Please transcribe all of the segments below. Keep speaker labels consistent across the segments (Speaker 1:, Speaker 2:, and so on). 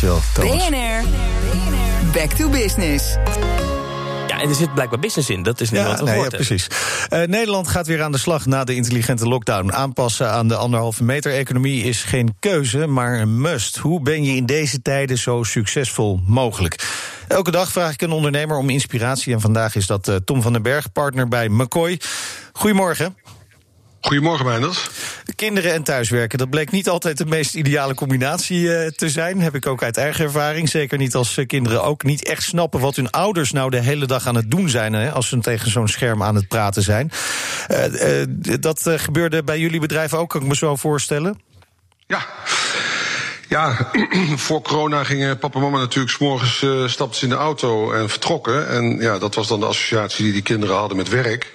Speaker 1: Dankjewel, Thomas.
Speaker 2: BNR, back to business.
Speaker 3: Ja, en er zit blijkbaar business in. Dat is niet
Speaker 1: Ja,
Speaker 3: wat we
Speaker 1: nee, ja, precies. Eh, Nederland gaat weer aan de slag na de intelligente lockdown. Aanpassen aan de anderhalve meter economie is geen keuze, maar een must. Hoe ben je in deze tijden zo succesvol mogelijk? Elke dag vraag ik een ondernemer om inspiratie. En vandaag is dat eh, Tom van den Berg, partner bij McCoy. Goedemorgen.
Speaker 4: Goedemorgen, Meinders.
Speaker 1: Kinderen en thuiswerken, dat bleek niet altijd de meest ideale combinatie eh, te zijn. Heb ik ook uit eigen ervaring. Zeker niet als eh, kinderen ook niet echt snappen wat hun ouders nou de hele dag aan het doen zijn. Hè, als ze tegen zo'n scherm aan het praten zijn. Eh, dat gebeurde bij jullie bedrijf ook, kan ik me zo voorstellen.
Speaker 4: Ja. Ja, voor corona gingen papa en mama natuurlijk s'morgens uh, stapten ze in de auto en vertrokken. En ja, dat was dan de associatie die die kinderen hadden met werk.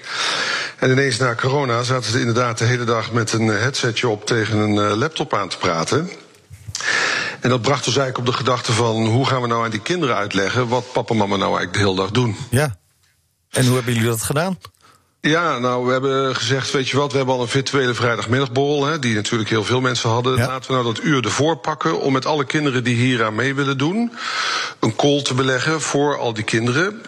Speaker 4: En ineens na corona zaten ze inderdaad de hele dag met een headsetje op tegen een uh, laptop aan te praten. En dat bracht ons eigenlijk op de gedachte van hoe gaan we nou aan die kinderen uitleggen wat papa en mama nou eigenlijk de hele dag doen.
Speaker 1: Ja. En hoe hebben jullie dat gedaan?
Speaker 4: Ja, nou, we hebben gezegd, weet je wat, we hebben al een virtuele vrijdagmiddagborrel, hè, die natuurlijk heel veel mensen hadden. Ja. Laten we nou dat uur ervoor pakken om met alle kinderen die hier aan mee willen doen, een call te beleggen voor al die kinderen.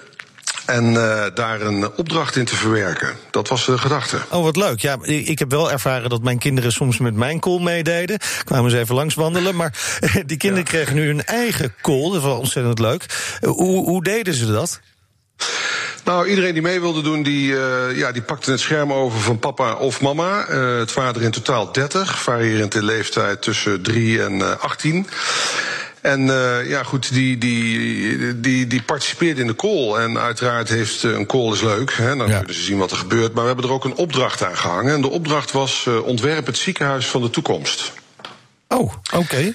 Speaker 4: En uh, daar een opdracht in te verwerken. Dat was de gedachte.
Speaker 1: Oh, wat leuk. Ja, ik heb wel ervaren dat mijn kinderen soms met mijn call meededen. Kwamen ze even langs wandelen. Maar die kinderen ja. kregen nu hun eigen call. Dat was ontzettend leuk. Hoe, hoe deden ze dat?
Speaker 4: Nou, iedereen die mee wilde doen, die, uh, ja, die pakte het scherm over van papa of mama. Uh, het waren er in totaal 30, variërend in leeftijd tussen 3 en uh, 18. En uh, ja, goed, die, die, die, die participeerde in de call. En uiteraard heeft een call is leuk. Hè, dan ja. kunnen ze zien wat er gebeurt. Maar we hebben er ook een opdracht aan gehangen. En de opdracht was uh, ontwerp het ziekenhuis van de toekomst.
Speaker 1: Oh, oké. Okay.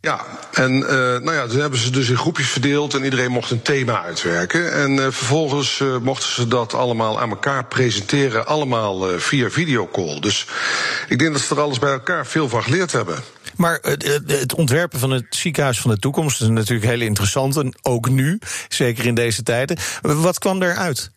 Speaker 4: Ja, en uh, nou ja, toen hebben ze dus in groepjes verdeeld en iedereen mocht een thema uitwerken. En uh, vervolgens uh, mochten ze dat allemaal aan elkaar presenteren, allemaal via videocall. Dus ik denk dat ze er alles bij elkaar veel van geleerd hebben.
Speaker 1: Maar het ontwerpen van het ziekenhuis van de toekomst is natuurlijk heel interessant. En ook nu, zeker in deze tijden. Wat kwam eruit?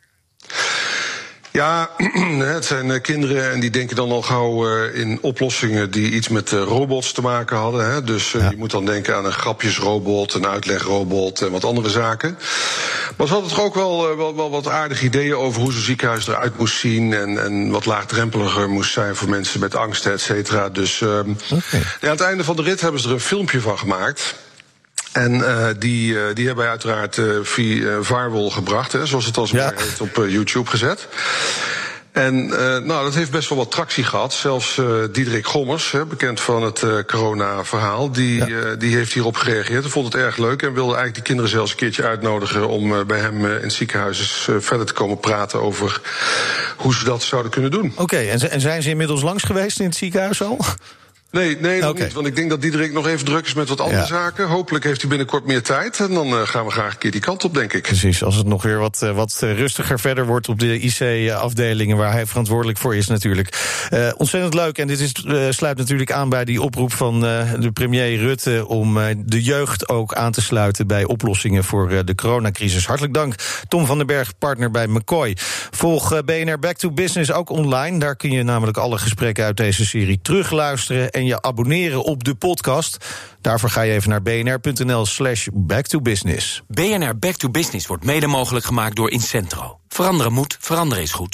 Speaker 4: Ja, het zijn kinderen en die denken dan al gauw in oplossingen die iets met robots te maken hadden. Dus ja. je moet dan denken aan een grapjesrobot, een uitlegrobot en wat andere zaken. Maar ze hadden toch ook wel, wel, wel wat aardige ideeën over hoe zo'n ziekenhuis eruit moest zien. En, en wat laagdrempeliger moest zijn voor mensen met angst, et cetera. Dus um, okay. ja, aan het einde van de rit hebben ze er een filmpje van gemaakt. En uh, die, uh, die hebben wij uiteraard uh, via Firewall gebracht, hè, zoals het als ja. heet, op YouTube gezet. En nou, dat heeft best wel wat tractie gehad. Zelfs Diederik Gommers, hè, bekend van het corona-verhaal, die, ja. die heeft hierop gereageerd. Hij vond het erg leuk en wilde eigenlijk die kinderen zelfs een keertje uitnodigen om bij hem in het ziekenhuis verder te komen praten over hoe ze dat zouden kunnen doen.
Speaker 1: Oké, okay, en, en zijn ze inmiddels langs geweest in het ziekenhuis al?
Speaker 4: Nee, nee, nog okay. niet. Want ik denk dat Diederik nog even druk is met wat andere ja. zaken. Hopelijk heeft hij binnenkort meer tijd. En dan uh, gaan we graag een keer die kant op, denk ik.
Speaker 1: Precies, als het nog weer wat, uh, wat rustiger verder wordt op de IC-afdelingen... waar hij verantwoordelijk voor is natuurlijk. Uh, ontzettend leuk. En dit is, sluit natuurlijk aan bij die oproep van de premier Rutte... om de jeugd ook aan te sluiten bij oplossingen voor de coronacrisis. Hartelijk dank, Tom van den Berg, partner bij McCoy. Volg BNR Back to Business ook online. Daar kun je namelijk alle gesprekken uit deze serie terugluisteren... En je abonneren op de podcast. Daarvoor ga je even naar bnr.nl slash backtobusiness.
Speaker 5: BNR Back to Business wordt mede mogelijk gemaakt door Incentro. Veranderen moet, veranderen is goed.